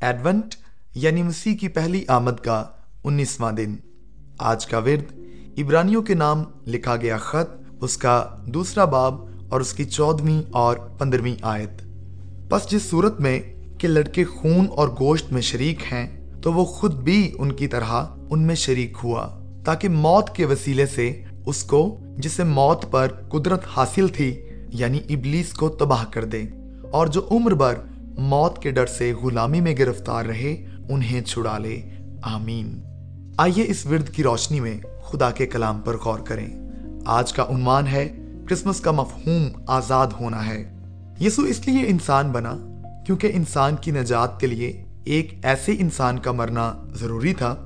Advent یعنی مسیح کی پہلی آمد کا انیسواں دن۔ آج کا ورد عبرانیوں کے نام لکھا گیا خط، اس کا دوسرا باب اور اس کی چودویں اور پندرہویں آیت۔ بس جس صورت میں کہ لڑکے خون اور گوشت میں شریک ہیں، تو وہ خود بھی ان کی طرح ان میں شریک ہوا، تاکہ موت کے وسیلے سے اس کو جسے موت پر قدرت حاصل تھی یعنی ابلیس کو تباہ کر دے۔ اور جو عمر بھر موت کے ڈر سے غلامی میں گرفتار رہے، انہیں چھڑا لے۔ آمین۔ آئیے اس ورد کی روشنی میں خدا کے کلام پر غور کریں۔ آج کا عنوان ہے، کرسمس کا مفہوم آزاد ہونا ہے۔ یسو اس لیے انسان بنا کیونکہ انسان کی نجات کے لیے ایک ایسے انسان کا مرنا ضروری تھا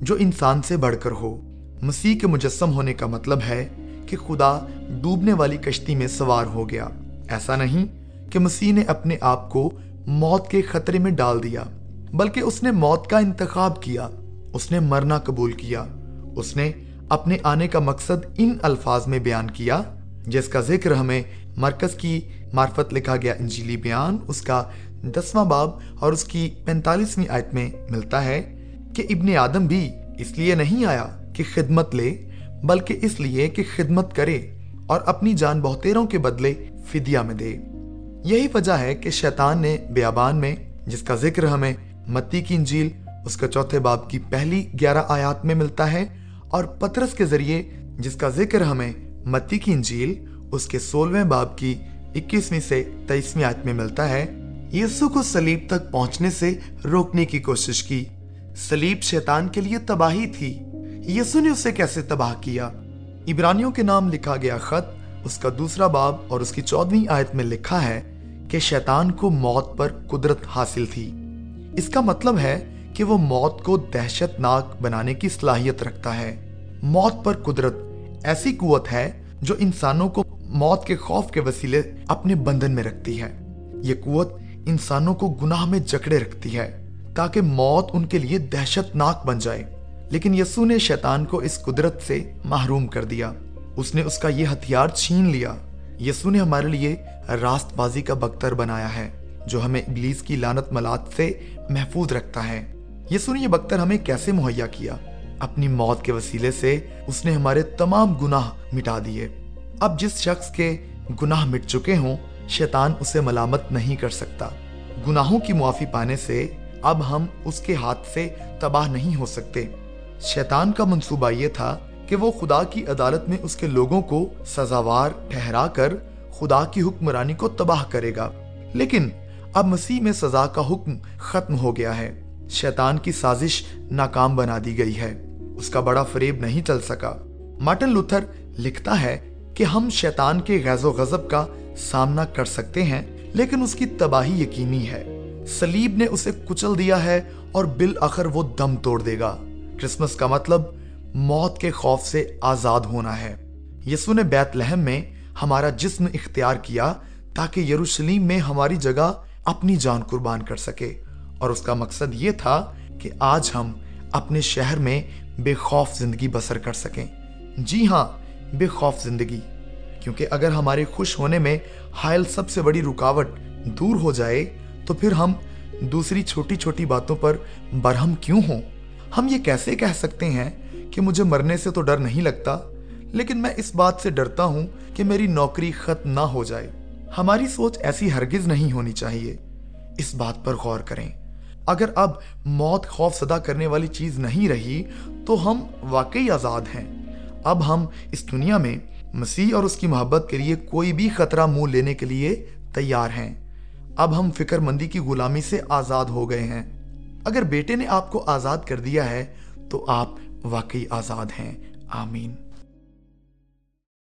جو انسان سے بڑھ کر ہو۔ مسیح کے مجسم ہونے کا مطلب ہے کہ خدا ڈوبنے والی کشتی میں سوار ہو گیا۔ ایسا نہیں کہ مسیح نے اپنے آپ کو موت کے خطرے میں ڈال دیا، بلکہ اس نے موت کا انتخاب کیا، اس نے مرنا قبول کیا، اس نے اپنے آنے کا مقصد ان الفاظ میں بیان کیا، جس کا ذکر ہمیں مرکز کی معرفت لکھا گیا انجیلی بیان، اس کا دسواں باب اور اس کی پینتالیسویں آیت میں ملتا ہے کہ ابن آدم بھی اس لیے نہیں آیا کہ خدمت لے، بلکہ اس لیے کہ خدمت کرے اور اپنی جان بہتیروں کے بدلے فدیہ میں دے۔ یہی وجہ ہے کہ شیطان نے بیابان میں، جس کا ذکر ہمیں متی کی انجیل، اس کا چوتھے باب کی پہلی گیارہ آیات میں ملتا ہے، اور پترس کے ذریعے جس کا ذکر ہمیں متی کی انجیل، اس کے سولہویں باب کی اکیسویں سے تیئیسویں آیت میں ملتا ہے، یسو کو سلیب تک پہنچنے سے روکنے کی کوشش کی۔ سلیب شیطان کے لیے تباہی تھی۔ یسو نے اسے کیسے تباہ کیا؟ عبرانیوں کے نام لکھا گیا خط اس کا دوسرا باب اور اس کی چودویں آیت میں لکھا ہے کہ شیطان کو موت پر قدرت حاصل تھی۔ اس کا مطلب ہے کہ وہ موت کو دہشت ناک بنانے کی صلاحیت رکھتا ہے۔ موت پر قدرت ایسی قوت ہے جو انسانوں کو موت کے خوف کے وسیلے اپنے بندھن میں رکھتی ہے۔ یہ قوت انسانوں کو گناہ میں جکڑے رکھتی ہے تاکہ موت ان کے لیے دہشت ناک بن جائے۔ لیکن یسو نے شیطان کو اس قدرت سے محروم کر دیا۔ اس نے اس کا یہ ہتھیار چھین لیا۔ یسو نے ہمارے لیے راست بازی کا بختر بنایا ہے، جو ہمیں ابلیس کی لانت ملات سے محفوظ رکھتا ہے۔ یسو نے یہ بختر ہمیں کیسے مہیا کیا؟ اپنی موت کے وسیلے سے اس نے ہمارے تمام گناہ مٹا دیے۔ اب جس شخص کے گناہ مٹ چکے ہوں، شیطان اسے ملامت نہیں کر سکتا۔ گناہوں کی معافی پانے سے اب ہم اس کے ہاتھ سے تباہ نہیں ہو سکتے۔ شیطان کا منصوبہ یہ تھا کہ وہ خدا کی عدالت میں اس کے لوگوں کو سزاوار ٹھہرا کر خدا کی حکمرانی کو تباہ کرے گا۔ لیکن اب مسیح میں سزا کا حکم ختم ہو گیا ہے۔ شیطان کی سازش ناکام بنا دی گئی ہے۔ اس کا بڑا فریب نہیں چل سکا۔ مارٹن لوتھر لکھتا ہے کہ ہم شیطان کے غیظ و غضب کا سامنا کر سکتے ہیں، لیکن اس کی تباہی یقینی ہے۔ سلیب نے اسے کچل دیا ہے اور بالآخر وہ دم توڑ دے گا۔ کرسمس کا مطلب موت کے خوف سے آزاد ہونا ہے۔ یسو نے بیت لہم میں ہمارا جسم اختیار کیا تاکہ یروشلیم میں ہماری جگہ اپنی جان قربان کر سکے۔ اور اس کا مقصد یہ تھا کہ آج ہم اپنے شہر میں بے خوف زندگی بسر کر سکیں۔ جی ہاں بے خوف زندگی۔ کیونکہ اگر ہمارے خوش ہونے میں حائل سب سے بڑی رکاوٹ دور ہو جائے، تو پھر ہم دوسری چھوٹی چھوٹی باتوں پر برہم کیوں ہوں؟ ہم یہ کیسے کہہ سکتے ہیں کہ مجھے مرنے سے تو ڈر نہیں لگتا، لیکن میں اس بات سے ڈرتا ہوں کہ میری نوکری ختم نہ ہو جائے۔ ہماری سوچ ایسی ہرگز نہیں ہونی چاہیے۔ اس بات پر غور کریں۔ اگر اب موت خوف صدا کرنے والی چیز نہیں رہی، تو ہم واقعی آزاد ہیں۔ اب ہم اس دنیا میں مسیح اور اس کی محبت کے لیے کوئی بھی خطرہ منہ لینے کے لیے تیار ہیں۔ اب ہم فکر مندی کی غلامی سے آزاد ہو گئے ہیں۔ اگر بیٹے نے آپ کو آزاد کر دیا ہے، تو آپ واقعی آزاد ہیں. آمین.